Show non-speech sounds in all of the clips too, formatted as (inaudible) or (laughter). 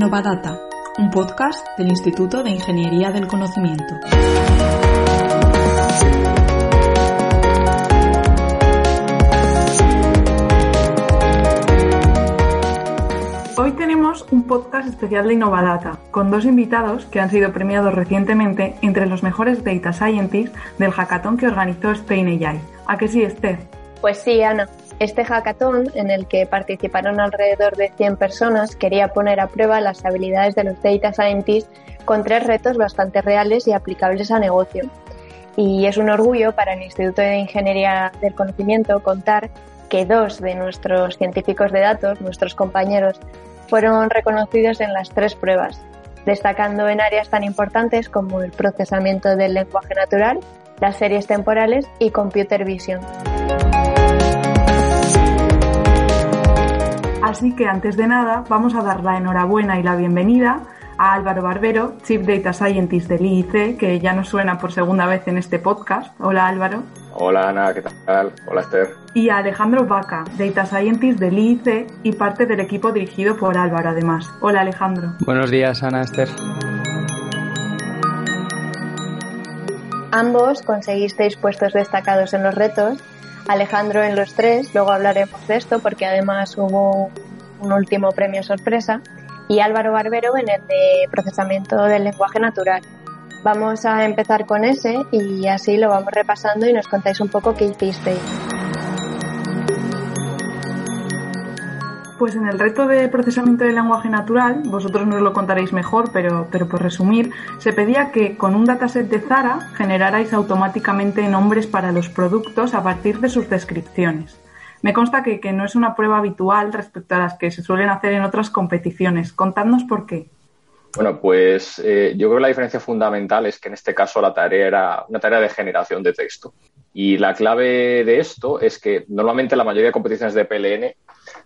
Innovadata, un podcast del Instituto de Ingeniería del Conocimiento. Hoy tenemos un podcast especial de Innovadata, con dos invitados que han sido premiados recientemente entre los mejores data scientists del hackathon que organizó Spain AI. ¿A qué sí, Esther? Pues sí, Ana. Este hackathon, en el que participaron alrededor de 100 personas, quería poner a prueba las habilidades de los data scientists con tres retos bastante reales y aplicables a negocio. Y es un orgullo para el Instituto de Ingeniería del Conocimiento contar que dos de nuestros científicos de datos, nuestros compañeros, fueron reconocidos en las tres pruebas, destacando en áreas tan importantes como el procesamiento del lenguaje natural, las series temporales y computer vision. Así que antes de nada vamos a dar la enhorabuena y la bienvenida a Álvaro Barbero, Chief Data Scientist del IIC, que ya nos suena por segunda vez en este podcast. Hola Álvaro. Hola Ana, ¿qué tal? Hola Esther. Y a Alejandro Vaca, Data Scientist del IIC y parte del equipo dirigido por Álvaro además. Hola Alejandro. Buenos días Ana, Esther. Ambos conseguisteis puestos destacados en los retos, Alejandro en los tres, luego hablaremos de esto porque además hubo un último premio sorpresa, y Álvaro Barbero en el de procesamiento del lenguaje natural. Vamos a empezar con ese y así lo vamos repasando y nos contáis un poco qué hicisteis. Pues en el reto de procesamiento del lenguaje natural, vosotros nos lo contaréis mejor, pero, pero por resumir, se pedía que con un dataset de Zara generarais automáticamente nombres para los productos a partir de sus descripciones. Me consta que, que no es una prueba habitual respecto a las que se suelen hacer en otras competiciones. Contadnos por qué. Bueno, pues eh, yo creo que la diferencia fundamental es que en este caso la tarea era una tarea de generación de texto. Y la clave de esto es que normalmente la mayoría de competiciones de PLN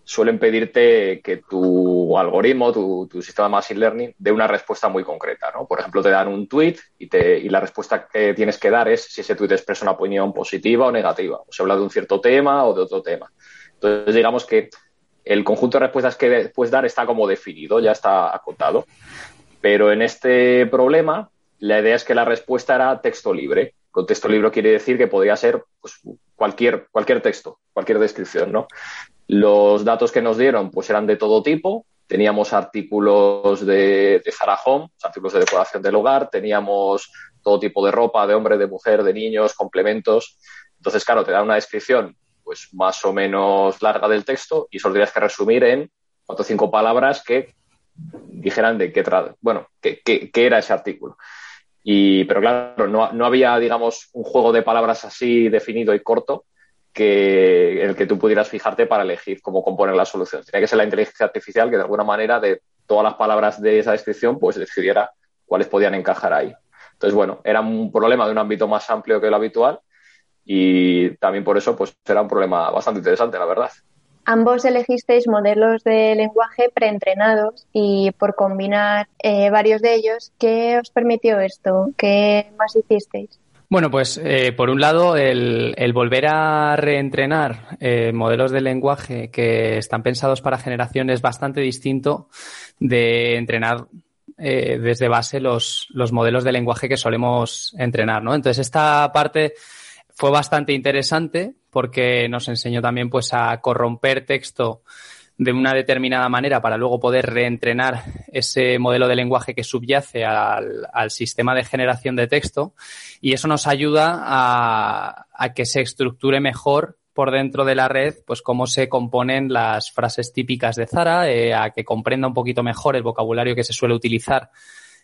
suelen pedirte que tu algoritmo, tu, sistema de machine learning, dé una respuesta muy concreta. ¿no? Por ejemplo, te dan un tweet y, la respuesta que tienes que dar es si ese tweet expresa una opinión positiva o negativa, o se habla de un cierto tema o de otro tema. Entonces, digamos que el conjunto de respuestas que puedes dar está como definido, ya está acotado. Pero en este problema, la idea es que la respuesta era texto libre. Con texto libre quiere decir que podría ser pues, cualquier, cualquier texto, cualquier descripción, ¿no? Los datos que nos dieron pues eran de todo tipo. Teníamos artículos de, de artículos de decoración del hogar, teníamos todo tipo de ropa, de hombre, de mujer, de niños, complementos. Entonces, claro, te da una descripción pues más o menos larga del texto y solo tienes que resumir en cuatro o cinco palabras que dijeran de qué, bueno, qué, era ese artículo. Y, pero claro, no, no, había, digamos, un juego de palabras así definido y corto que, en el que tú pudieras fijarte para elegir cómo componer la solución. Tenía que ser la inteligencia artificial que de alguna manera de todas las palabras de esa descripción pues decidiera cuáles podían encajar ahí. Entonces, bueno, era un problema de un ámbito más amplio que lo habitual y también por eso pues era un problema bastante interesante, la verdad. Ambos elegisteis modelos de lenguaje preentrenados y por combinar eh, varios de ellos, ¿qué os permitió esto? ¿Qué más hicisteis? Bueno, pues eh, por un lado, el, volver a reentrenar eh, modelos de lenguaje que están pensados para generación es bastante distinto de entrenar desde base los, los modelos de lenguaje que solemos entrenar, ¿no? Entonces, esta parte fue bastante interesante porque nos enseñó también pues a corromper texto de una determinada manera para luego poder reentrenar ese modelo de lenguaje que subyace al, sistema de generación de texto. Y eso nos ayuda a, que se estructure mejor por dentro de la red, pues cómo se componen las frases típicas de Zara, eh, a que comprenda un poquito mejor el vocabulario que se suele utilizar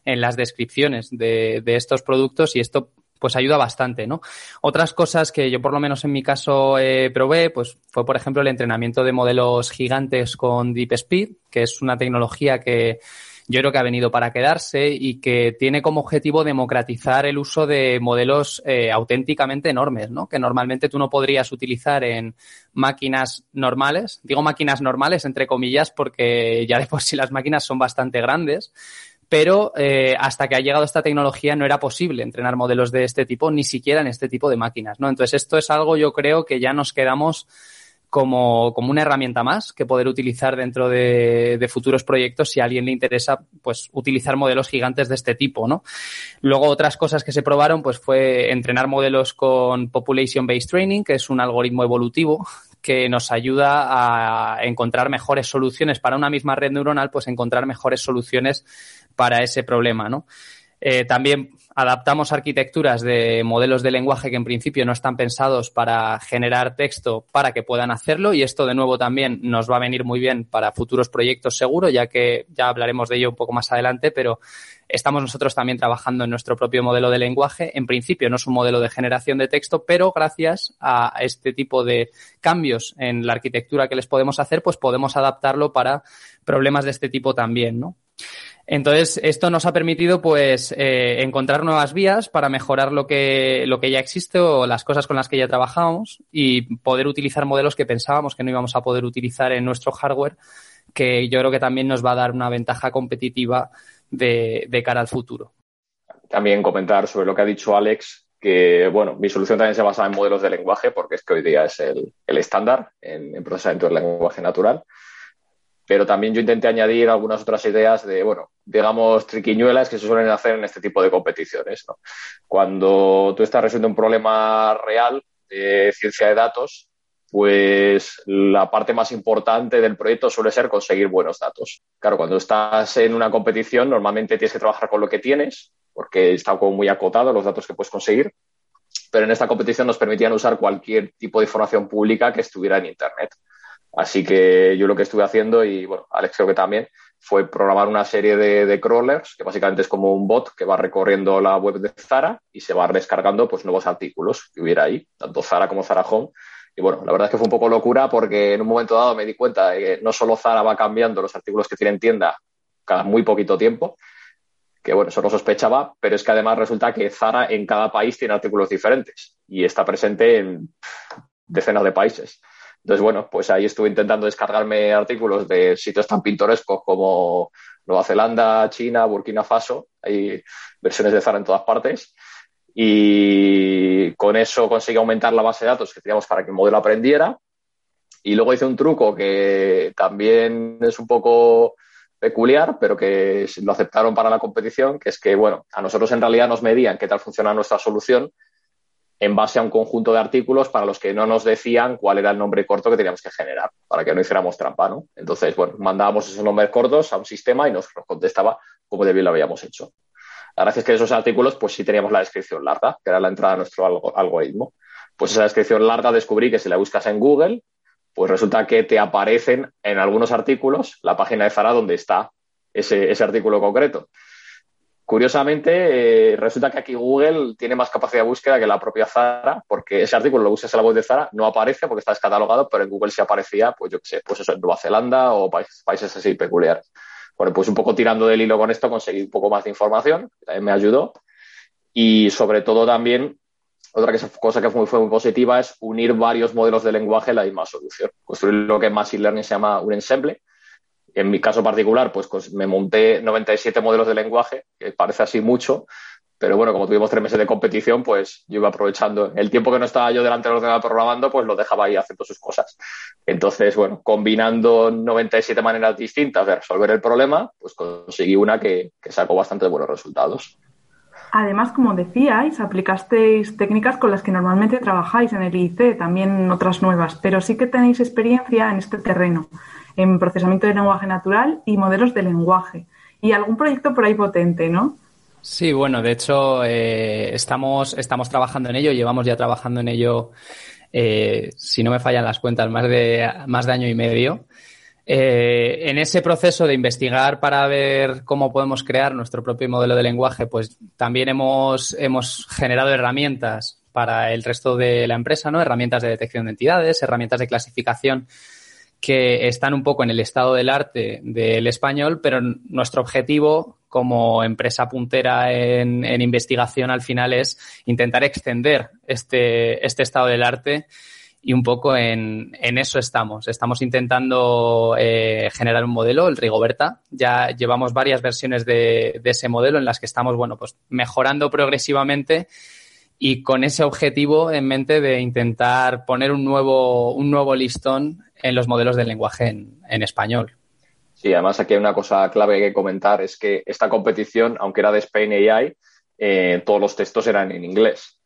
en las descripciones de, de estos productos. Y esto pues ayuda bastante, ¿no? Otras cosas que yo por lo menos en mi caso eh, probé, pues fue por ejemplo el entrenamiento de modelos gigantes con Deep Speed, que es una tecnología que yo creo que ha venido para quedarse y que tiene como objetivo democratizar el uso de modelos eh, auténticamente enormes, ¿no? Que normalmente tú no podrías utilizar en máquinas normales. Digo máquinas normales, entre comillas, porque ya de por sí las máquinas son bastante grandes. Pero eh, hasta que ha llegado esta tecnología no era posible entrenar modelos de este tipo, ni siquiera en este tipo de máquinas, ¿no? Entonces esto es algo yo creo que ya nos quedamos como, como una herramienta más que poder utilizar dentro de, de, futuros proyectos si a alguien le interesa pues utilizar modelos gigantes de este tipo, ¿no? Luego otras cosas que se probaron pues fue entrenar modelos con Population Based Training, que es un algoritmo evolutivo que nos ayuda a encontrar mejores soluciones para una misma red neuronal, pues encontrar mejores soluciones para ese problema, ¿no? Eh, también adaptamos arquitecturas de modelos de lenguaje que en principio no están pensados para generar texto para que puedan hacerlo y esto de nuevo también nos va a venir muy bien para futuros proyectos seguro, ya que ya hablaremos de ello un poco más adelante, pero estamos nosotros también trabajando en nuestro propio modelo de lenguaje. En principio no es un modelo de generación de texto, pero gracias a este tipo de cambios en la arquitectura que les podemos hacer, pues podemos adaptarlo para problemas de este tipo también, ¿no? Entonces, esto nos ha permitido, pues, eh, encontrar nuevas vías para mejorar lo que, lo que ya existe o las cosas con las que ya trabajamos y poder utilizar modelos que pensábamos que no íbamos a poder utilizar en nuestro hardware, que yo creo que también nos va a dar una ventaja competitiva de, de cara al futuro. También comentar sobre lo que ha dicho Alex, que, bueno, mi solución también se basa en modelos de lenguaje, porque es que hoy día es el, el estándar en, en procesamiento del lenguaje natural pero también yo intenté añadir algunas otras ideas de, bueno, digamos, triquiñuelas que se suelen hacer en este tipo de competiciones. Cuando tú estás resolviendo un problema real de ciencia de datos, pues la parte más importante del proyecto suele ser conseguir buenos datos. Claro, cuando estás en una competición, normalmente tienes que trabajar con lo que tienes, porque está como muy acotado los datos que puedes conseguir, pero en esta competición nos permitían usar cualquier tipo de información pública que estuviera en Internet. Así que yo lo que estuve haciendo, y bueno, Alex creo que también, fue programar una serie de, crawlers, que básicamente es como un bot que va recorriendo la web de Zara y se va descargando pues nuevos artículos que hubiera ahí, tanto Zara como Zara Home. Y bueno, la verdad es que fue un poco locura porque en un momento dado me di cuenta de que no solo Zara va cambiando los artículos que tiene en tienda cada muy poquito tiempo, que bueno, eso lo sospechaba, pero es que además resulta que Zara en cada país tiene artículos diferentes y está presente en decenas de países. Entonces, bueno, pues ahí estuve intentando descargarme artículos de sitios tan pintorescos como Nueva Zelanda, China, Burkina Faso. Hay versiones de Zara en todas partes. Y con eso conseguí aumentar la base de datos que teníamos para que el modelo aprendiera. Y luego hice un truco que también es un poco peculiar, pero que lo aceptaron para la competición, que es que, bueno, a nosotros en realidad nos medían qué tal funciona nuestra solución en base a un conjunto de artículos para los que no nos decían cuál era el nombre corto que teníamos que generar, para que no hiciéramos trampa, ¿no? Entonces, bueno, mandábamos esos nombres cortos a un sistema y nos contestaba cómo de bien lo habíamos hecho. La gracia es que esos artículos, pues sí teníamos la descripción larga, que era la entrada a nuestro algoritmo. Pues esa descripción larga descubrí que si la buscas en Google, pues resulta que te aparecen en algunos artículos la página de Zara donde está ese, ese artículo concreto. Curiosamente, eh, resulta que aquí Google tiene más capacidad de búsqueda que la propia Zara, porque ese artículo lo usas en la web de Zara, no aparece porque está descatalogado, pero en Google sí aparecía, pues yo qué sé, pues eso, en Nueva Zelanda o países, así peculiares. Bueno, pues un poco tirando del hilo con esto conseguí un poco más de información, también me ayudó. Y sobre todo también, otra cosa que fue, fue muy positiva es unir varios modelos de lenguaje en la misma solución. Construir lo que en Machine Learning se llama un ensemble, en mi caso particular, pues, pues, me monté 97 modelos de lenguaje, que parece así mucho, pero bueno, como tuvimos tres meses de competición, pues yo iba aprovechando el tiempo que no estaba yo delante del ordenador programando, pues lo dejaba ahí haciendo sus cosas. Entonces, bueno, combinando 97 maneras distintas de resolver el problema, pues conseguí una que, que sacó bastante buenos resultados. Además, como decíais, aplicasteis técnicas con las que normalmente trabajáis en el IIC, también otras nuevas, pero sí que tenéis experiencia en este terreno en procesamiento de lenguaje natural y modelos de lenguaje. Y algún proyecto por ahí potente, ¿no? Sí, bueno, de hecho eh, estamos, estamos trabajando en ello, llevamos ya trabajando en ello, eh, si no me fallan las cuentas, más de, más de año y medio. Eh, en ese proceso de investigar para ver cómo podemos crear nuestro propio modelo de lenguaje, pues también hemos, hemos generado herramientas para el resto de la empresa, ¿no? Herramientas de detección de entidades, herramientas de clasificación que están un poco en el estado del arte del español, pero nuestro objetivo como empresa puntera en, investigación al final es intentar extender este, este estado del arte y un poco en, en eso estamos. Estamos intentando eh, generar un modelo, el Rigoberta. Ya llevamos varias versiones de, de, ese modelo en las que estamos, bueno, pues mejorando progresivamente y con ese objetivo en mente de intentar poner un nuevo, un nuevo listón en los modelos de lenguaje en, español. Sí, además aquí hay una cosa clave que comentar, es que esta competición, aunque era de Spain AI, eh, todos los textos eran en inglés.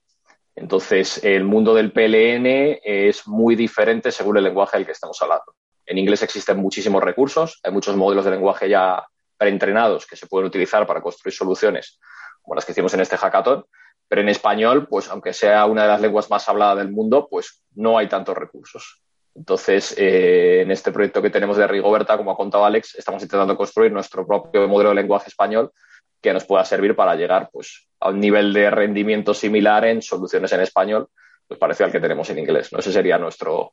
Entonces, el mundo del PLN es muy diferente según el lenguaje del que estamos hablando. En inglés existen muchísimos recursos, hay muchos modelos de lenguaje ya preentrenados que se pueden utilizar para construir soluciones como las que hicimos en este hackathon, pero en español, pues aunque sea una de las lenguas más habladas del mundo, pues no hay tantos recursos. Entonces, eh, en este proyecto que tenemos de Rigoberta, como ha contado Alex, estamos intentando construir nuestro propio modelo de lenguaje español que nos pueda servir para llegar pues, a un nivel de rendimiento similar en soluciones en español, pues parecido al que tenemos en inglés. ¿no? Ese sería nuestro,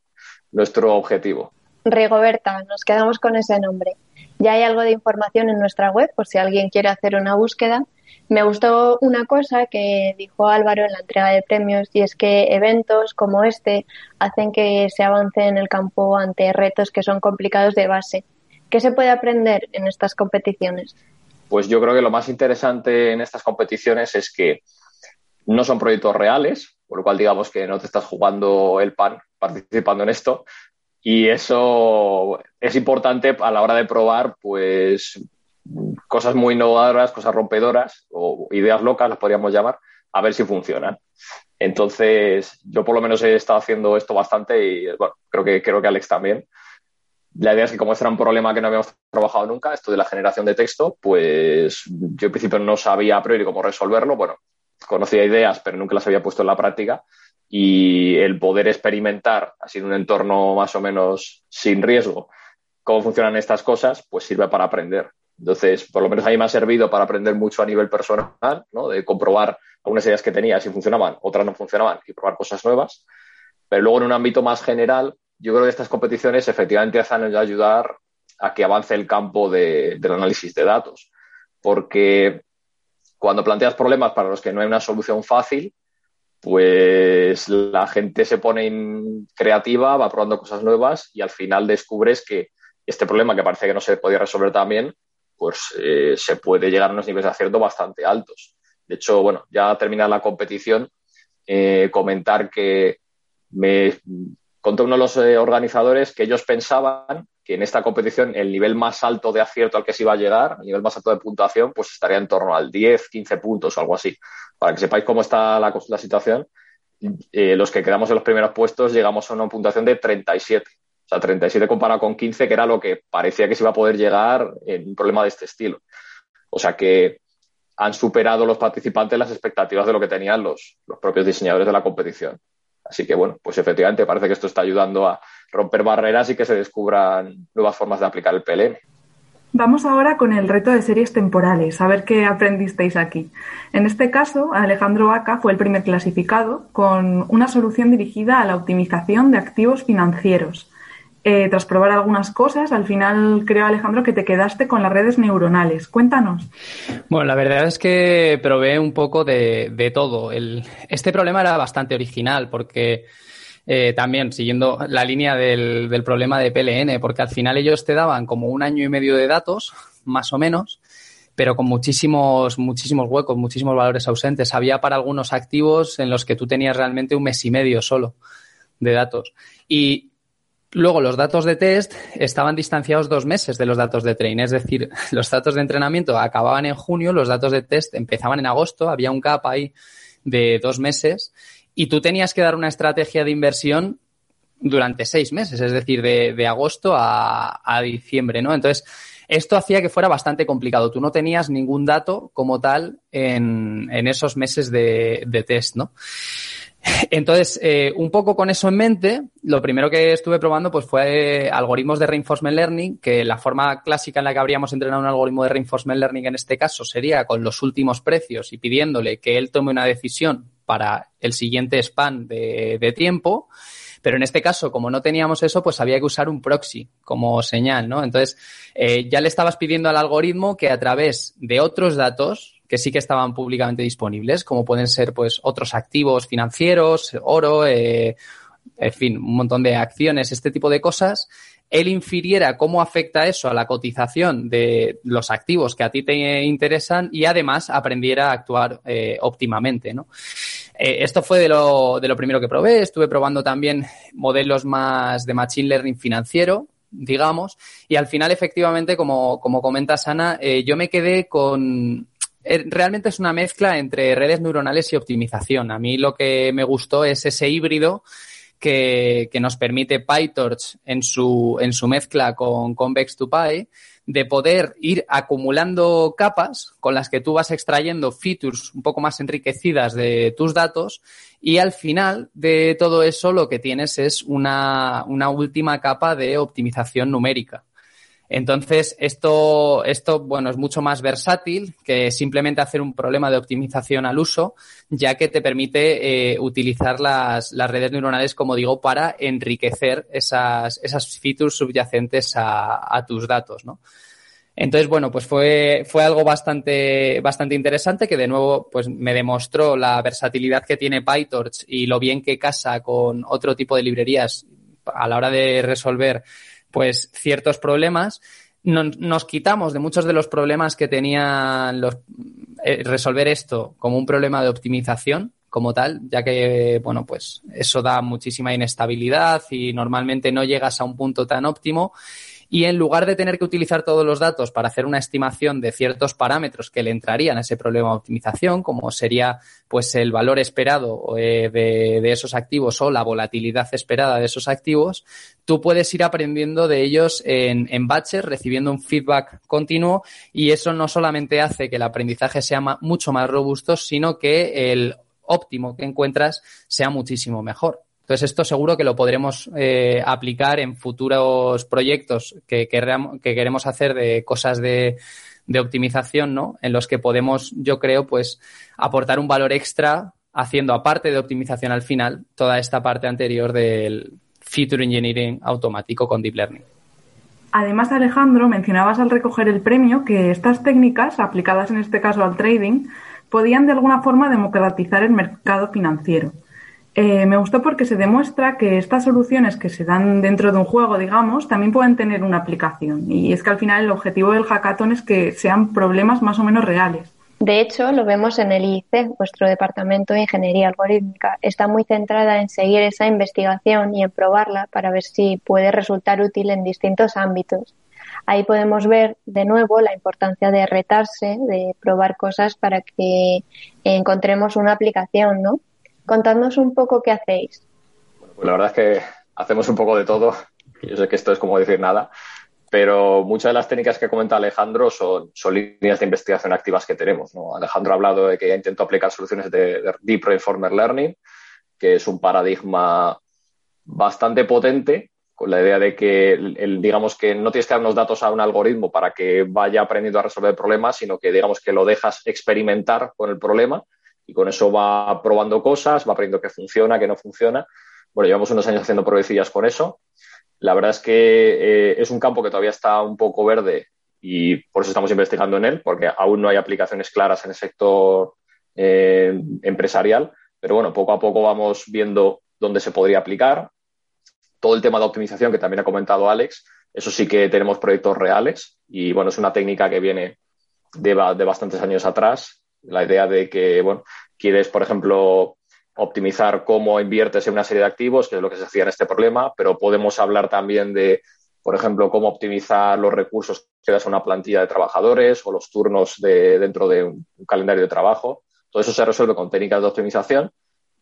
nuestro objetivo. Rigoberta, nos quedamos con ese nombre. Ya hay algo de información en nuestra web por si alguien quiere hacer una búsqueda. Me gustó una cosa que dijo Álvaro en la entrega de premios y es que eventos como este hacen que se avance en el campo ante retos que son complicados de base. ¿Qué se puede aprender en estas competiciones? Pues yo creo que lo más interesante en estas competiciones es que no son proyectos reales, por lo cual digamos que no te estás jugando el pan participando en esto. Y eso es importante a la hora de probar, pues, cosas muy innovadoras, cosas rompedoras o ideas locas, las podríamos llamar, a ver si funcionan. Entonces, yo por lo menos he estado haciendo esto bastante y bueno, creo que, creo que Alex también. La idea es que como este era un problema que no habíamos trabajado nunca, esto de la generación de texto, pues yo en principio no sabía a priori cómo resolverlo. Bueno, conocía ideas, pero nunca las había puesto en la práctica. Y el poder experimentar así en un entorno más o menos sin riesgo cómo funcionan estas cosas, pues sirve para aprender. Entonces, por lo menos a mí me ha servido para aprender mucho a nivel personal, ¿no? De comprobar algunas ideas que tenía si funcionaban, otras no funcionaban y probar cosas nuevas. Pero luego en un ámbito más general, yo creo que estas competiciones efectivamente hacen ayudar a que avance el campo de, del análisis de datos. Porque cuando planteas problemas para los que no hay una solución fácil, pues la gente se pone creativa, va probando cosas nuevas y al final descubres que este problema que parece que no se podía resolver también, pues eh, se puede llegar a unos niveles de acierto bastante altos. De hecho, bueno, ya terminada la competición, eh, comentar que me contó uno de los eh, organizadores que ellos pensaban que en esta competición el nivel más alto de acierto al que se iba a llegar, el nivel más alto de puntuación, pues estaría en torno al 10, 15 puntos o algo así. Para que sepáis cómo está la, situación, eh, los que quedamos en los primeros puestos llegamos a una puntuación de 37. O sea, 37 comparado con 15, que era lo que parecía que se iba a poder llegar en un problema de este estilo. O sea que han superado los participantes las expectativas de lo que tenían los, los propios diseñadores de la competición. Así que, bueno, pues efectivamente parece que esto está ayudando a romper barreras y que se descubran nuevas formas de aplicar el PLM. Vamos ahora con el reto de series temporales, a ver qué aprendisteis aquí. En este caso, Alejandro Vaca fue el primer clasificado con una solución dirigida a la optimización de activos financieros. Eh, tras probar algunas cosas, al final creo, Alejandro, que te quedaste con las redes neuronales. Cuéntanos. Bueno, la verdad es que probé un poco de, de todo. El, este problema era bastante original porque eh, también siguiendo la línea del, del, problema de PLN, porque al final ellos te daban como un año y medio de datos, más o menos, pero con muchísimos, muchísimos huecos, muchísimos valores ausentes. Había para algunos activos en los que tú tenías realmente un mes y medio solo de datos. Y Luego, los datos de test estaban distanciados dos meses de los datos de train, es decir, (laughs) los datos de entrenamiento acababan en junio, los datos de test empezaban en agosto, había un cap ahí de dos meses y tú tenías que dar una estrategia de inversión durante seis meses, es decir, de, agosto a, diciembre, ¿no? Entonces, esto hacía que fuera bastante complicado. Tú no tenías ningún dato como tal en, esos meses de, test, ¿no? Entonces, eh, un poco con eso en mente, lo primero que estuve probando pues fue algoritmos de reinforcement learning, que la forma clásica en la que habríamos entrenado un algoritmo de reinforcement learning en este caso sería con los últimos precios y pidiéndole que él tome una decisión para el siguiente span de, tiempo. Pero en este caso, como no teníamos eso, pues había que usar un proxy como señal, ¿no? Entonces, eh, ya le estabas pidiendo al algoritmo que a través de otros datos, que sí que estaban públicamente disponibles, como pueden ser pues otros activos financieros, oro, eh, en fin, un montón de acciones, este tipo de cosas, él infiriera cómo afecta eso a la cotización de los activos que a ti te interesan y además aprendiera a actuar eh, óptimamente, ¿no? Eh, esto fue de lo, de lo primero que probé. Estuve probando también modelos más de Machine Learning financiero, digamos, y al final, efectivamente, como, como comenta Sana, yo me quedé con eh, realmente es una mezcla entre redes neuronales y optimización. A mí lo que me gustó es ese híbrido que, nos permite PyTorch en su, en su mezcla con Convex2Py de poder ir acumulando capas con las que tú vas extrayendo features un poco más enriquecidas de tus datos y al final de todo eso lo que tienes es una, una última capa de optimización numérica. Entonces, esto, esto, bueno, es mucho más versátil que simplemente hacer un problema de optimización al uso, ya que te permite eh, utilizar las, las, redes neuronales, como digo, para enriquecer esas, esas features subyacentes a, a tus datos, ¿no? Entonces, bueno, pues fue, fue algo bastante, bastante interesante que de nuevo pues me demostró la versatilidad que tiene PyTorch y lo bien que casa con otro tipo de librerías a la hora de resolver pues ciertos problemas. Nos, quitamos de muchos de los problemas que tenían los, eh, resolver esto como un problema de optimización como tal, ya que, bueno, pues eso da muchísima inestabilidad y normalmente no llegas a un punto tan óptimo y en lugar de tener que utilizar todos los datos para hacer una estimación de ciertos parámetros que le entrarían a ese problema de optimización, como sería pues el valor esperado eh, de, esos activos o la volatilidad esperada de esos activos, tú puedes ir aprendiendo de ellos en, en batches, recibiendo un feedback continuo y eso no solamente hace que el aprendizaje sea mucho más robusto, sino que el óptimo que encuentras sea muchísimo mejor. Entonces, esto seguro que lo podremos eh, aplicar en futuros proyectos que, que, queremos hacer de cosas de, optimización, ¿no? En los que podemos, yo creo, pues aportar un valor extra haciendo, aparte de optimización al final, toda esta parte anterior del feature engineering automático con deep learning. Además, Alejandro, mencionabas al recoger el premio que estas técnicas, aplicadas en este caso al trading, podían de alguna forma democratizar el mercado financiero. Eh, me gustó porque se demuestra que estas soluciones que se dan dentro de un juego, digamos, también pueden tener una aplicación. Y es que al final el objetivo del hackathon es que sean problemas más o menos reales. De hecho, lo vemos en el IIC, vuestro departamento de ingeniería algorítmica. Está muy centrada en seguir esa investigación y en probarla para ver si puede resultar útil en distintos ámbitos. Ahí podemos ver de nuevo la importancia de retarse, de probar cosas para que encontremos una aplicación, ¿no? Contadnos un poco qué hacéis. pues la verdad es que hacemos un poco de todo. Yo sé que esto es como decir nada, pero muchas de las técnicas que comenta Alejandro son, son líneas de investigación activas que tenemos. Alejandro ha hablado de que ya intentó aplicar soluciones de, Deep Reinformer Learning, que es un paradigma bastante potente, con la idea de que, el, digamos que no tienes que dar unos datos a un algoritmo para que vaya aprendiendo a resolver problemas, sino que, digamos, que lo dejas experimentar con el problema y con eso va probando cosas, va aprendiendo qué funciona, qué no funciona. Bueno, llevamos unos años haciendo pruebecillas con eso. La verdad es que eh, es un campo que todavía está un poco verde y por eso estamos investigando en él, porque aún no hay aplicaciones claras en el sector eh, empresarial. Pero bueno, poco a poco vamos viendo dónde se podría aplicar. Todo el tema de optimización que también ha comentado Alex, eso sí que tenemos proyectos reales y bueno, es una técnica que viene de, de bastantes años atrás la idea de que, bueno, quieres, por ejemplo, optimizar cómo inviertes en una serie de activos, que es lo que se hacía en este problema, pero podemos hablar también de, por ejemplo, cómo optimizar los recursos que das a una plantilla de trabajadores o los turnos de, dentro de un, calendario de trabajo. Todo eso se resuelve con técnicas de optimización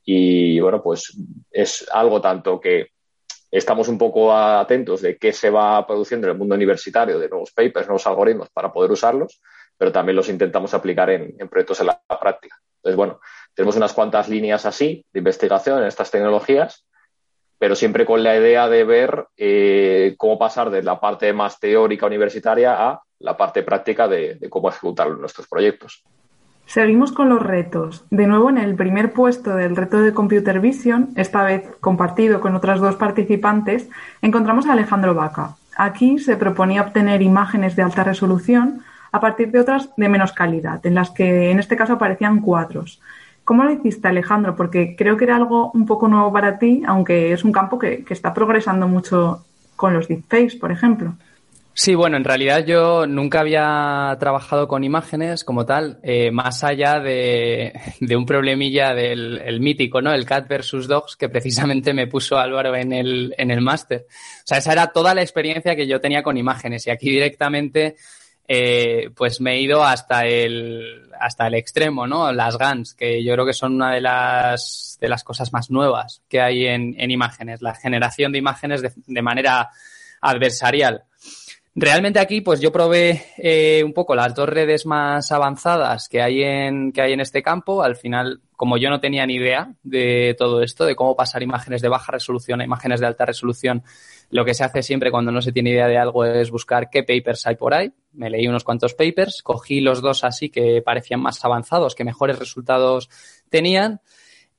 y, bueno, pues es algo tanto que estamos un poco atentos de qué se va produciendo en el mundo universitario, de nuevos papers, nuevos algoritmos para poder usarlos, pero también los intentamos aplicar en, proyectos en la, práctica. Entonces, bueno, tenemos unas cuantas líneas así de investigación en estas tecnologías, pero siempre con la idea de ver eh, cómo pasar de la parte más teórica universitaria a la parte práctica de, de cómo ejecutar nuestros proyectos. Seguimos con los retos. De nuevo, en el primer puesto del reto de Computer Vision, esta vez compartido con otras dos participantes, encontramos a Alejandro Vaca. Aquí se proponía obtener imágenes de alta resolución a partir de otras de menos calidad, en las que en este caso aparecían cuadros. ¿Cómo lo hiciste, Alejandro? Porque creo que era algo un poco nuevo para ti, aunque es un campo que, que está progresando mucho con los deepfakes, por ejemplo. Sí, bueno, en realidad yo nunca había trabajado con imágenes como tal, eh, más allá de, de, un problemilla del el mítico, ¿no? El cat versus dogs, que precisamente me puso Álvaro en el, en el máster. O sea, esa era toda la experiencia que yo tenía con imágenes y aquí directamente, eh, pues me he ido hasta el, hasta el extremo, ¿no? Las GANs, que yo creo que son una de las, de las cosas más nuevas que hay en, en imágenes, la generación de imágenes de, de manera adversarial. Realmente aquí, pues yo probé eh, un poco las dos redes más avanzadas que hay en que hay en este campo. Al final, como yo no tenía ni idea de todo esto, de cómo pasar imágenes de baja resolución a imágenes de alta resolución, lo que se hace siempre cuando no se tiene idea de algo es buscar qué papers hay por ahí. Me leí unos cuantos papers, cogí los dos así que parecían más avanzados, que mejores resultados tenían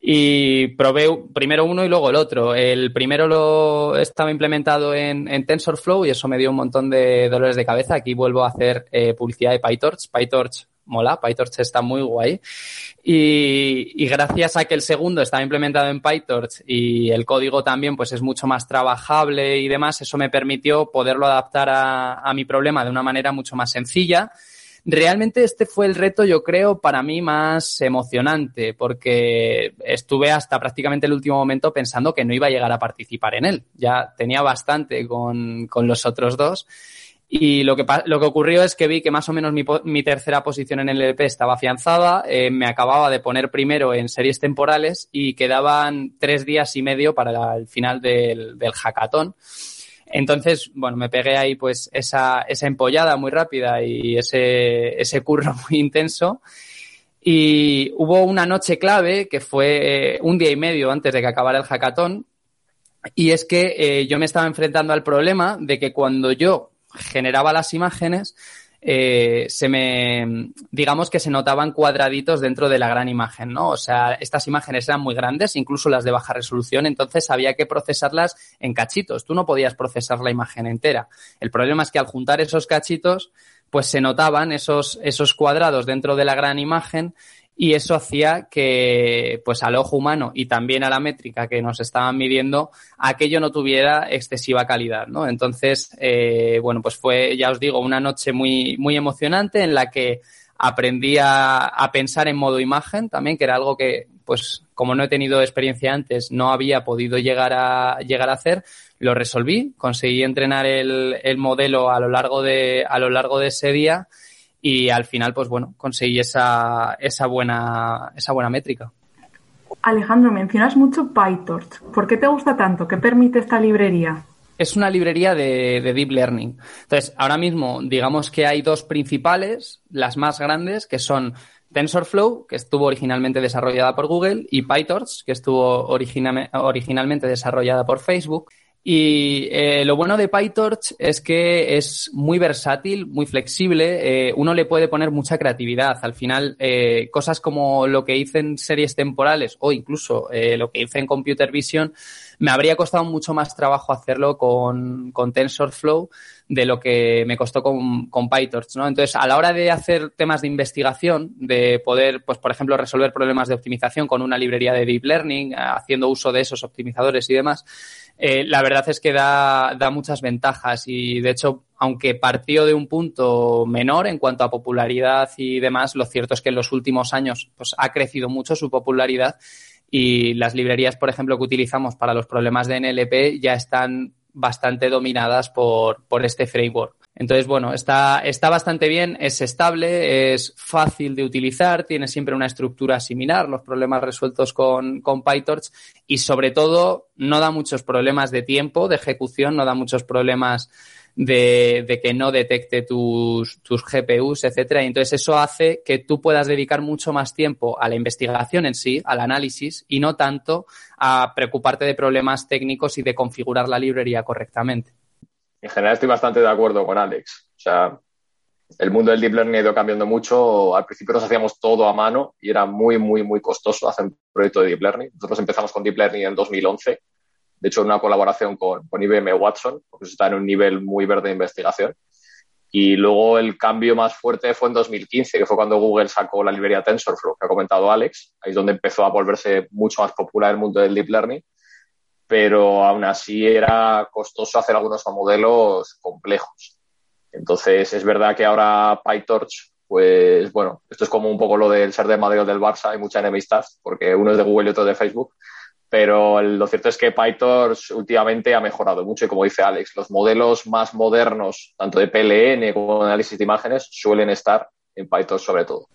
y probé primero uno y luego el otro. El primero lo estaba implementado en, en TensorFlow y eso me dio un montón de dolores de cabeza. Aquí vuelvo a hacer eh, publicidad de PyTorch. PyTorch mola, PyTorch está muy guay. Y, y, gracias a que el segundo estaba implementado en PyTorch y el código también pues es mucho más trabajable y demás, eso me permitió poderlo adaptar a, a mi problema de una manera mucho más sencilla Realmente este fue el reto, yo creo, para mí más emocionante, porque estuve hasta prácticamente el último momento pensando que no iba a llegar a participar en él. Ya tenía bastante con, con los otros dos. Y lo que, lo que ocurrió es que vi que más o menos mi, mi tercera posición en el LP estaba afianzada, eh, me acababa de poner primero en series temporales y quedaban tres días y medio para el final del, del hackathon. Entonces, bueno, me pegué ahí pues esa, esa empollada muy rápida y ese, ese curro (laughs) muy intenso. Y hubo una noche clave que fue eh, un día y medio antes de que acabara el hackathon. Y es que eh, yo me estaba enfrentando al problema de que cuando yo generaba las imágenes, eh, se me, digamos que se notaban cuadraditos dentro de la gran imagen, ¿no? O sea, estas imágenes eran muy grandes, incluso las de baja resolución, entonces había que procesarlas en cachitos. Tú no podías procesar la imagen entera. El problema es que al juntar esos cachitos, pues se notaban esos, esos cuadrados dentro de la gran imagen y eso hacía que, pues al ojo humano y también a la métrica que nos estaban midiendo, aquello no tuviera excesiva calidad, ¿no? Entonces, eh, bueno, pues fue, ya os digo, una noche muy, muy emocionante en la que aprendí a, a, pensar en modo imagen también, que era algo que, pues, como no he tenido experiencia antes, no había podido llegar a, llegar a hacer. Lo resolví, conseguí entrenar el, el modelo a lo largo de, a lo largo de ese día y al final, pues bueno, conseguí esa, esa, buena, esa buena métrica. Alejandro, mencionas mucho PyTorch. ¿Por qué te gusta tanto? ¿Qué permite esta librería? Es una librería de, de, Deep Learning. Entonces, ahora mismo, digamos que hay dos principales, las más grandes, que son TensorFlow, que estuvo originalmente desarrollada por Google, y PyTorch, que estuvo original, originalmente desarrollada por Facebook. Y eh, lo bueno de PyTorch es que es muy versátil, muy flexible. Eh, uno le puede poner mucha creatividad. Al final, eh, cosas como lo que hice en series temporales o incluso eh, lo que hice en Computer Vision, me habría costado mucho más trabajo hacerlo con, con TensorFlow de lo que me costó con, con PyTorch, ¿no? Entonces, a la hora de hacer temas de investigación, de poder, pues, por ejemplo, resolver problemas de optimización con una librería de Deep Learning, haciendo uso de esos optimizadores y demás, eh, la verdad es que da, da muchas ventajas y, de hecho, aunque partió de un punto menor en cuanto a popularidad y demás, lo cierto es que en los últimos años pues, ha crecido mucho su popularidad y las librerías, por ejemplo, que utilizamos para los problemas de NLP ya están bastante dominadas por, por este framework. Entonces, bueno, está, está bastante bien, es estable, es fácil de utilizar, tiene siempre una estructura similar, los problemas resueltos con, con PyTorch y sobre todo no da muchos problemas de tiempo de ejecución, no da muchos problemas de, que no detecte tus, tus GPUs, etcétera. Y entonces eso hace que tú puedas dedicar mucho más tiempo a la investigación en sí, al análisis, y no tanto a preocuparte de problemas técnicos y de configurar la librería correctamente. En general estoy bastante de acuerdo con Alex. O sea, el mundo del deep learning ha ido cambiando mucho. Al principio nos hacíamos todo a mano y era muy, muy, muy costoso hacer un proyecto de deep learning. Nosotros empezamos con deep learning en 2011, de hecho, en una colaboración con, con IBM Watson, porque está en un nivel muy verde de investigación. Y luego el cambio más fuerte fue en 2015, que fue cuando Google sacó la librería TensorFlow, que ha comentado Alex. Ahí es donde empezó a volverse mucho más popular el mundo del deep learning. Pero aún así era costoso hacer algunos modelos complejos. Entonces, es verdad que ahora PyTorch, pues bueno, esto es como un poco lo del ser de Madrid del Barça, hay mucha enemistad, porque uno es de Google y otro de Facebook, pero lo cierto es que PyTorch últimamente ha mejorado mucho y como dice Alex, los modelos más modernos, tanto de PLN como de análisis de imágenes, suelen estar en PyTorch sobre todo.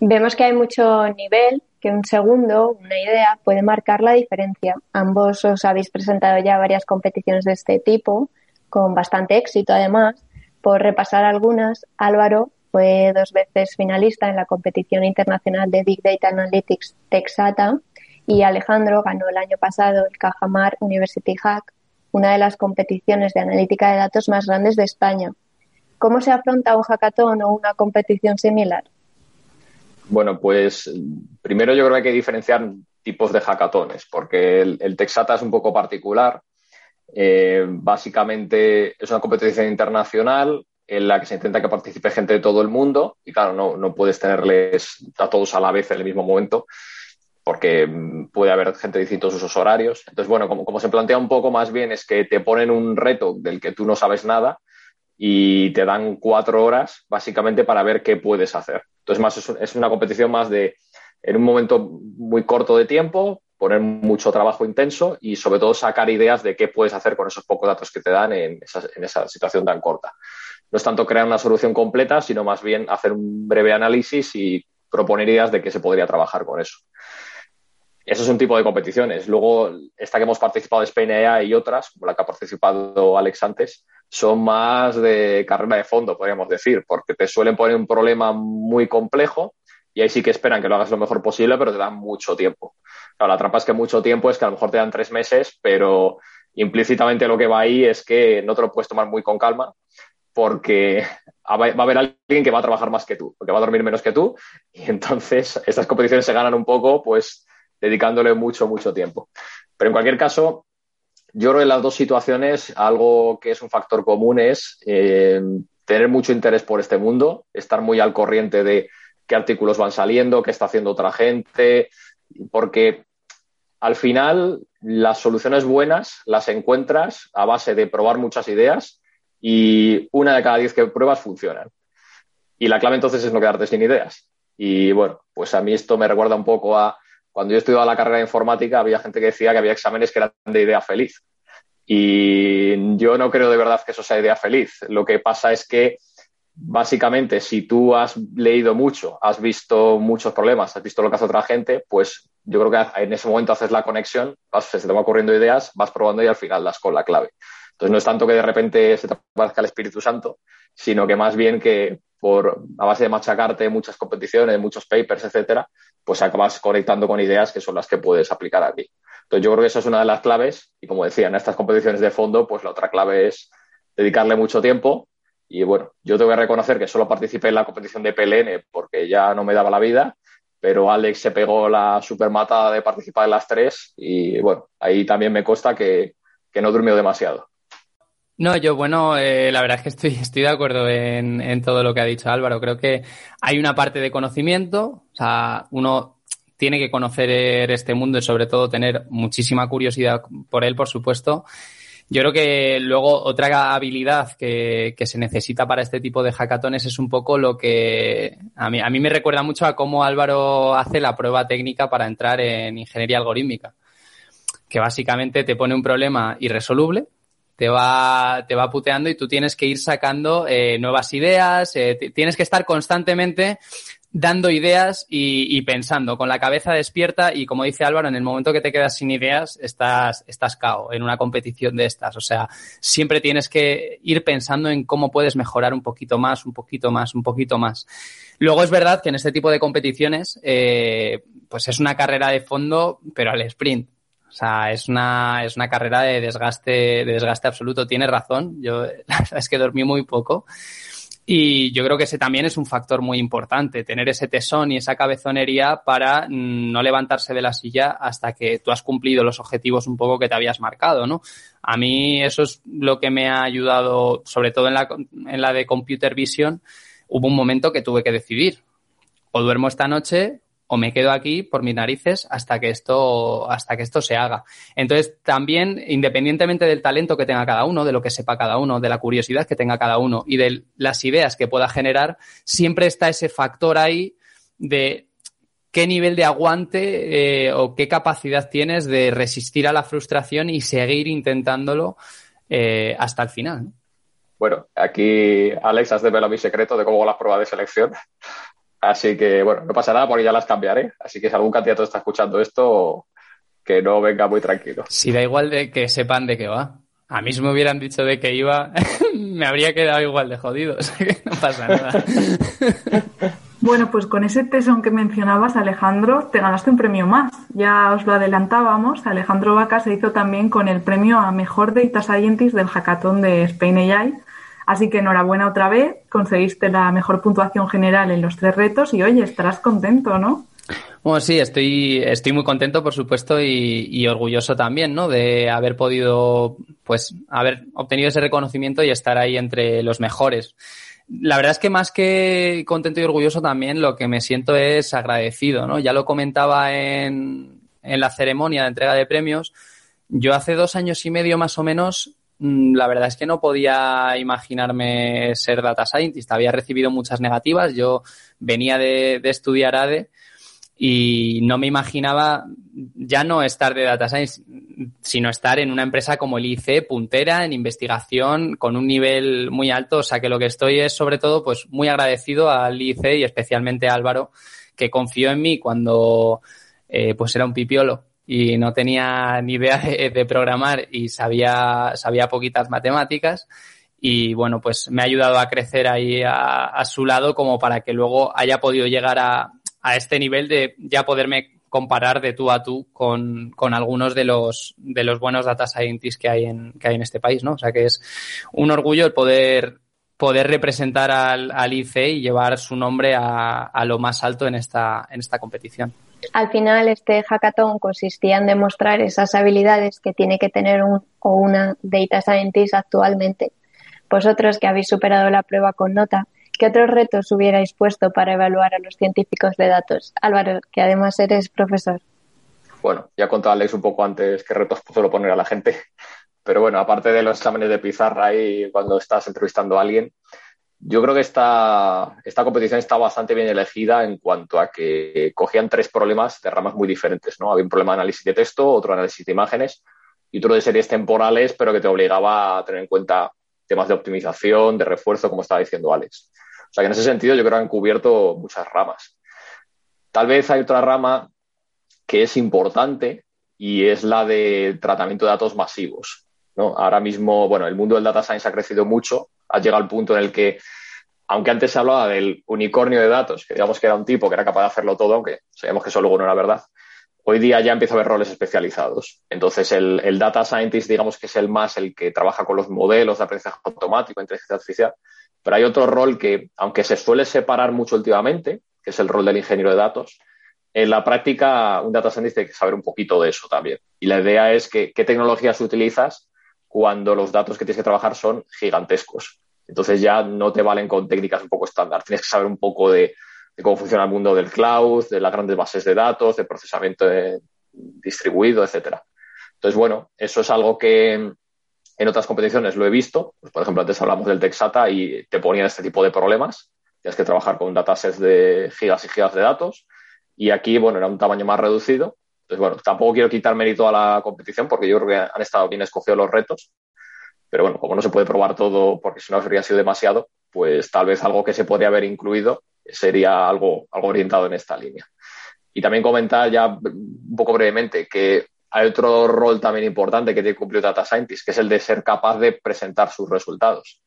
Vemos que hay mucho nivel, que un segundo, una idea, puede marcar la diferencia. Ambos os habéis presentado ya varias competiciones de este tipo, con bastante éxito además. Por repasar algunas, Álvaro fue dos veces finalista en la competición internacional de Big Data Analytics Texata y Alejandro ganó el año pasado el Cajamar University Hack, una de las competiciones de analítica de datos más grandes de España. ¿Cómo se afronta un hackathon o una competición similar? Bueno, pues primero yo creo que hay que diferenciar tipos de hackatones, porque el, Texata es un poco particular eh, básicamente es una competición internacional en la que se intenta que participe gente de todo el mundo y claro, no, no puedes tenerles a todos a la vez en el mismo momento porque mm, puede haber gente de distintos usos horarios. Entonces, bueno, como, como se plantea un poco más bien es que te ponen un reto del que tú no sabes nada y te dan cuatro horas básicamente para ver qué puedes hacer. Entonces, más es, una competición más de en un momento muy corto de tiempo, poner mucho trabajo intenso y sobre todo sacar ideas de qué puedes hacer con esos pocos datos que te dan en esa, situación tan corta. No es tanto crear una solución completa, sino más bien hacer un breve análisis y proponer ideas de qué se podría trabajar con eso. Eso es un tipo de competiciones. Luego, esta que hemos participado de Spain AI y otras, como la que ha participado Alex antes, son más de carrera de fondo, podríamos decir, porque te suelen poner un problema muy complejo y ahí sí que esperan que lo hagas lo mejor posible, pero te dan mucho tiempo. La trampa es que mucho tiempo es que a lo mejor te dan tres meses, pero implícitamente lo que va ahí es que no te lo puedes tomar muy con calma porque (laughs) va a haber alguien que va a trabajar más que tú, porque va a dormir menos que tú, y entonces (laughs) estas competiciones se ganan un poco, pues dedicándole mucho, mucho tiempo. Pero en cualquier caso, yo creo que en las dos situaciones algo que es un factor común es eh, tener mucho interés por este mundo, estar muy al corriente de qué artículos van saliendo, qué está haciendo otra gente, porque al final las soluciones buenas las encuentras a base de probar muchas ideas y una de cada diez que pruebas funcionan. Y la clave entonces es no quedarte sin ideas. Y bueno, pues a mí esto me recuerda un poco a cuando yo estudiaba la carrera de informática, había gente que decía que había exámenes que eran de idea feliz. Y yo no creo de verdad que eso sea idea feliz. Lo que pasa es que básicamente, si tú has leído mucho, has visto muchos problemas, has visto lo que hace otra gente, pues yo creo que en ese momento haces la conexión, se te van ocurriendo ideas, vas probando y al final das con la clave. Entonces no es tanto que de repente se te aparezca el Espíritu Santo, sino que más bien que por a base de machacarte muchas competiciones, muchos papers, etcétera, pues acabas conectando con ideas que son las que puedes aplicar aquí. Entonces yo creo que esa es una de las claves y como decía, en estas competiciones de fondo, pues la otra clave es dedicarle mucho tiempo, y bueno, yo tengo que reconocer que solo participé en la competición de PLN porque ya no me daba la vida, pero Alex se pegó la super matada de participar en las tres y bueno, ahí también me consta que, no durmió demasiado. No, yo, bueno, eh, la verdad es que estoy, (laughs) estoy de acuerdo en, en, todo lo que ha dicho Álvaro. Creo que hay una parte de conocimiento, o sea, uno tiene que conocer este mundo y sobre todo tener muchísima curiosidad por él, por supuesto. Yo creo que luego otra habilidad que, se necesita para este tipo de hackatones es un poco lo que a mí, a mí me recuerda mucho a cómo Álvaro hace la prueba técnica para entrar en ingeniería algorítmica, que básicamente te pone un problema irresoluble, te va, te va puteando y tú tienes que ir sacando eh, nuevas ideas, eh, tienes que estar constantemente dando ideas y, y, pensando con la cabeza despierta y como dice Álvaro, en el momento que te quedas sin ideas, estás, estás cao en una competición de estas. O sea, siempre tienes que ir pensando en cómo puedes mejorar un poquito más, un poquito más, un poquito más. Luego es verdad que en este tipo de competiciones, eh, pues es una carrera de fondo, pero al sprint. O sea, es una, es una carrera de desgaste, de desgaste absoluto. Tienes razón. Yo, (laughs) la verdad es que dormí muy poco. Y yo creo que ese también es un factor muy importante, tener ese tesón y esa cabezonería para mm, no levantarse de la silla hasta que tú has cumplido los objetivos un poco que te habías marcado, ¿no? A mí eso es lo que me ha ayudado, sobre todo en la, en la de Computer Vision, hubo un momento que tuve que decidir. O duermo esta noche o me quedo aquí por mis narices hasta que esto, hasta que esto se haga. Entonces, también, independientemente del talento que tenga cada uno, de lo que sepa cada uno, de la curiosidad que tenga cada uno y de las ideas que pueda generar, siempre está ese factor ahí de qué nivel de aguante eh, o qué capacidad tienes de resistir a la frustración y seguir intentándolo eh, hasta el final. Bueno, aquí Alex has desvelado mi secreto de cómo va la prueba de selección. Así que, bueno, no pasa nada porque ya las cambiaré. Así que si algún candidato está escuchando esto, que no venga muy tranquilo. Si da igual de que sepan de qué va. A mí si me hubieran dicho de qué iba, (laughs) me habría quedado igual de jodido. (laughs) O sea que no pasa nada. (laughs) Bueno, pues con ese tesón que mencionabas, Alejandro, te ganaste un premio más. Ya os lo adelantábamos. Alejandro Vaca se hizo también con el premio a Mejor Data Scientist del Hackathon de Spain AI Así que enhorabuena otra vez, conseguiste la mejor puntuación general en los tres retos y oye, estarás contento, ¿no? Bueno, sí, estoy, estoy muy contento, por supuesto, y, orgulloso también, ¿no? De haber podido, pues, haber obtenido ese reconocimiento y estar ahí entre los mejores. La verdad es que más que contento y orgulloso también lo que me siento es agradecido, ¿no? Ya lo comentaba en, en la ceremonia de entrega de premios. Yo hace dos años y medio más o menos la verdad es que no podía imaginarme ser data scientist. Había recibido muchas negativas. Yo venía de, estudiar ADE y no me imaginaba ya no estar de data science, sino estar en una empresa como el IC, puntera en investigación, con un nivel muy alto. O sea que lo que estoy es sobre todo pues muy agradecido al IC y especialmente a Álvaro, que confió en mí cuando eh, pues era un pipiolo y no tenía ni idea de, programar y sabía, sabía poquitas matemáticas. Y bueno, pues me ha ayudado a crecer ahí a, su lado como para que luego haya podido llegar a, a, este nivel de ya poderme comparar de tú a tú con, con, algunos de los, de los buenos data scientists que hay en, que hay en este país, ¿no? O sea que es un orgullo el poder, poder representar al, al ICE y llevar su nombre a, a lo más alto en esta, en esta competición. Al final, este hackathon consistía en demostrar esas habilidades que tiene que tener un o una data scientist actualmente. Vosotros que habéis superado la prueba con nota, ¿qué otros retos hubierais puesto para evaluar a los científicos de datos? Álvaro, que además eres profesor. Bueno, ya contaba un poco antes qué retos puedo poner a la gente, pero bueno, aparte de los exámenes de pizarra y cuando estás entrevistando a alguien, yo creo que esta, esta competición está bastante bien elegida en cuanto a que cogían tres problemas de ramas muy diferentes, ¿no? Había un problema de análisis de texto, otro análisis de imágenes y otro de series temporales, pero que te obligaba a tener en cuenta temas de optimización, de refuerzo, como estaba diciendo Alex. O sea que en ese sentido yo creo que han cubierto muchas ramas. Tal vez hay otra rama que es importante y es la de tratamiento de datos masivos. Ahora mismo, bueno, el mundo del data science ha crecido mucho ha llegado al punto en el que, aunque antes se hablaba del unicornio de datos, que digamos que era un tipo que era capaz de hacerlo todo, aunque sabíamos que eso luego no era verdad, hoy día ya empieza a haber roles especializados. Entonces, el, data scientist, digamos que es el más el que trabaja con los modelos de aprendizaje automático, inteligencia artificial, pero hay otro rol que, aunque se suele separar mucho últimamente, que es el rol del ingeniero de datos, en la práctica un data scientist tiene que saber un poquito de eso también. Y la idea es que qué tecnologías utilizas cuando los datos que tienes que trabajar son gigantescos. Entonces ya no te valen con técnicas un poco estándar. Tienes que saber un poco de, cómo funciona el mundo del cloud, de las grandes bases de datos, de procesamiento distribuido, etcétera. Entonces, bueno, eso es algo que en otras competiciones lo he visto. Pues, por ejemplo, antes hablamos del Texata y te ponían este tipo de problemas. Tienes que trabajar con datasets de gigas y gigas de datos. Y aquí, bueno, era un tamaño más reducido. Entonces, bueno, tampoco quiero quitar mérito a la competición porque yo creo que han estado bien escogidos los retos. Pero bueno, como no se puede probar todo porque si no habría sido demasiado, pues tal vez algo que se podría haber incluido sería algo, algo orientado en esta línea. Y también comentar ya un poco brevemente que hay otro rol también importante que tiene que cumplir Data Scientist, que es el de ser capaz de presentar sus resultados.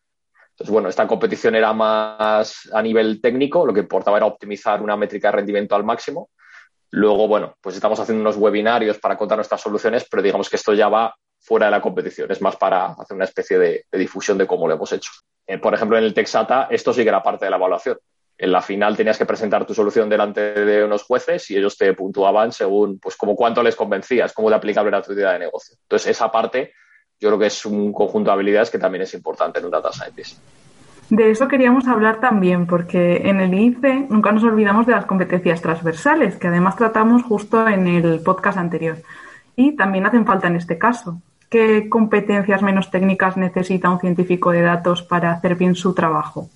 Entonces, bueno, esta competición era más a nivel técnico, lo que importaba era optimizar una métrica de rendimiento al máximo. Luego, bueno, pues estamos haciendo unos webinarios para contar nuestras soluciones, pero digamos que esto ya va fuera de la competición, es más para hacer una especie de, difusión de cómo lo hemos hecho. Eh, por ejemplo, en el Texata, esto sí que era parte de la evaluación en la final tenías que presentar tu solución delante de unos jueces y ellos te puntuaban según pues como cuánto les convencías, cómo de aplicable era tu idea de negocio. Entonces, esa parte yo creo que es un conjunto de habilidades que también es importante en un data scientist. De eso queríamos hablar también, porque en el INCE nunca nos olvidamos de las competencias transversales, que además tratamos justo en el podcast anterior. Y también hacen falta en este caso. ¿Qué competencias menos técnicas necesita un científico de datos para hacer bien su trabajo?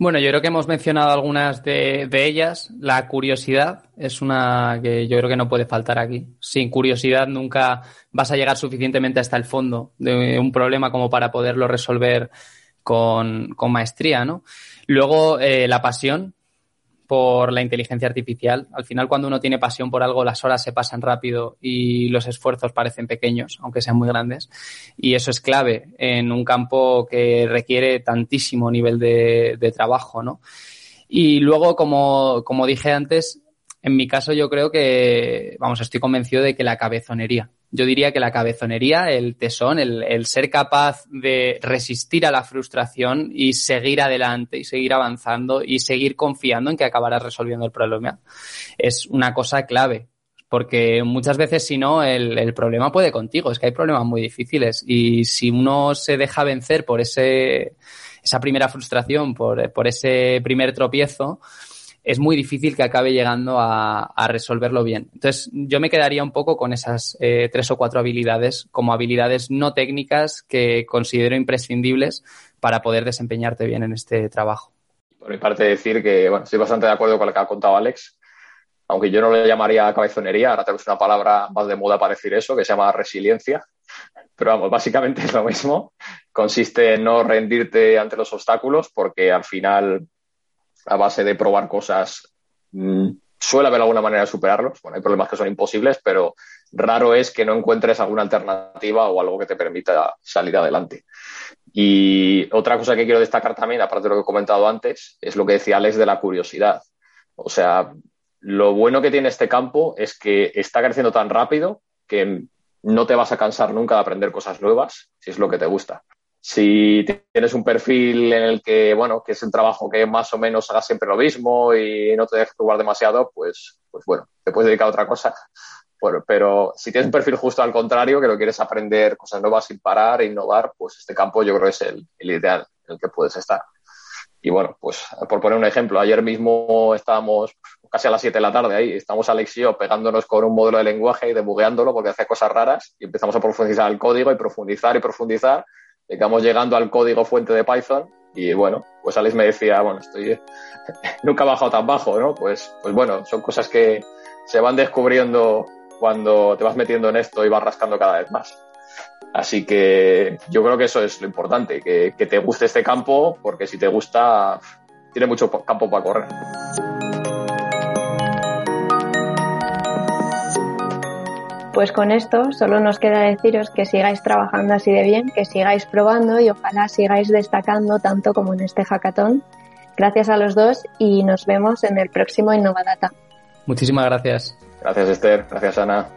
Bueno, yo creo que hemos mencionado algunas de, ellas. La curiosidad es una que yo creo que no puede faltar aquí. Sin curiosidad nunca vas a llegar suficientemente hasta el fondo de un problema como para poderlo resolver con, maestría, ¿no? Luego, eh, la pasión por la inteligencia artificial. Al final, cuando uno tiene pasión por algo, las horas se pasan rápido y los esfuerzos parecen pequeños, aunque sean muy grandes. Y eso es clave en un campo que requiere tantísimo nivel de, trabajo, ¿no? Y luego, como, como dije antes, en mi caso yo creo que, vamos, estoy convencido de que la cabezonería yo diría que la cabezonería, el tesón, el, ser capaz de resistir a la frustración y seguir adelante y seguir avanzando y seguir confiando en que acabarás resolviendo el problema es una cosa clave. Porque muchas veces, si no, el, problema puede contigo. Es que hay problemas muy difíciles. Y si uno se deja vencer por ese, esa primera frustración, por, por ese primer tropiezo, es muy difícil que acabe llegando a, resolverlo bien. Entonces, yo me quedaría un poco con esas eh, tres o cuatro habilidades como habilidades no técnicas que considero imprescindibles para poder desempeñarte bien en este trabajo. Por mi parte, decir que bueno, estoy bastante de acuerdo con lo que ha contado Alex, aunque yo no le llamaría cabezonería, ahora tenemos una palabra más de moda para decir eso, que se llama resiliencia. Pero vamos, básicamente (laughs) es lo mismo. Consiste en no rendirte ante los obstáculos, porque al final a base de probar cosas, mm, suele haber alguna manera de superarlos. Bueno, hay problemas que son imposibles, pero raro es que no encuentres alguna alternativa o algo que te permita salir adelante. Y otra cosa que quiero destacar también, aparte de lo que he comentado antes, es lo que decía Alex de la curiosidad. O sea, lo bueno que tiene este campo es que está creciendo tan rápido que no te vas a cansar nunca de aprender cosas nuevas si es lo que te gusta. Si tienes un perfil en el que, bueno, que es un trabajo que más o menos haga siempre lo mismo y no te dejes jugar demasiado, pues, pues bueno, te puedes dedicar a otra cosa. pero si tienes un perfil justo al contrario, que lo quieres aprender cosas nuevas sin parar, e innovar, pues este campo yo creo es el, ideal en el que puedes estar. Y bueno, pues por poner un ejemplo, ayer mismo estábamos casi a las 7 de la tarde ahí, estamos Alex y yo pegándonos con un modelo de lenguaje y debugueándolo porque hace cosas raras y empezamos a profundizar el código y profundizar y profundizar Estamos llegando al código fuente de Python y bueno, pues Alex me decía, bueno, estoy (laughs) nunca he bajado tan bajo, ¿no? Pues, pues bueno, son cosas que se van descubriendo cuando te vas metiendo en esto y vas rascando cada vez más. Así que yo creo que eso es lo importante, que, que te guste este campo, porque si te gusta, tiene mucho campo para correr. Pues con esto solo nos queda deciros que sigáis trabajando así de bien, que sigáis probando y ojalá sigáis destacando tanto como en este hackathon. Gracias a los dos y nos vemos en el próximo Innovadata. Muchísimas gracias. Gracias Esther, gracias Ana.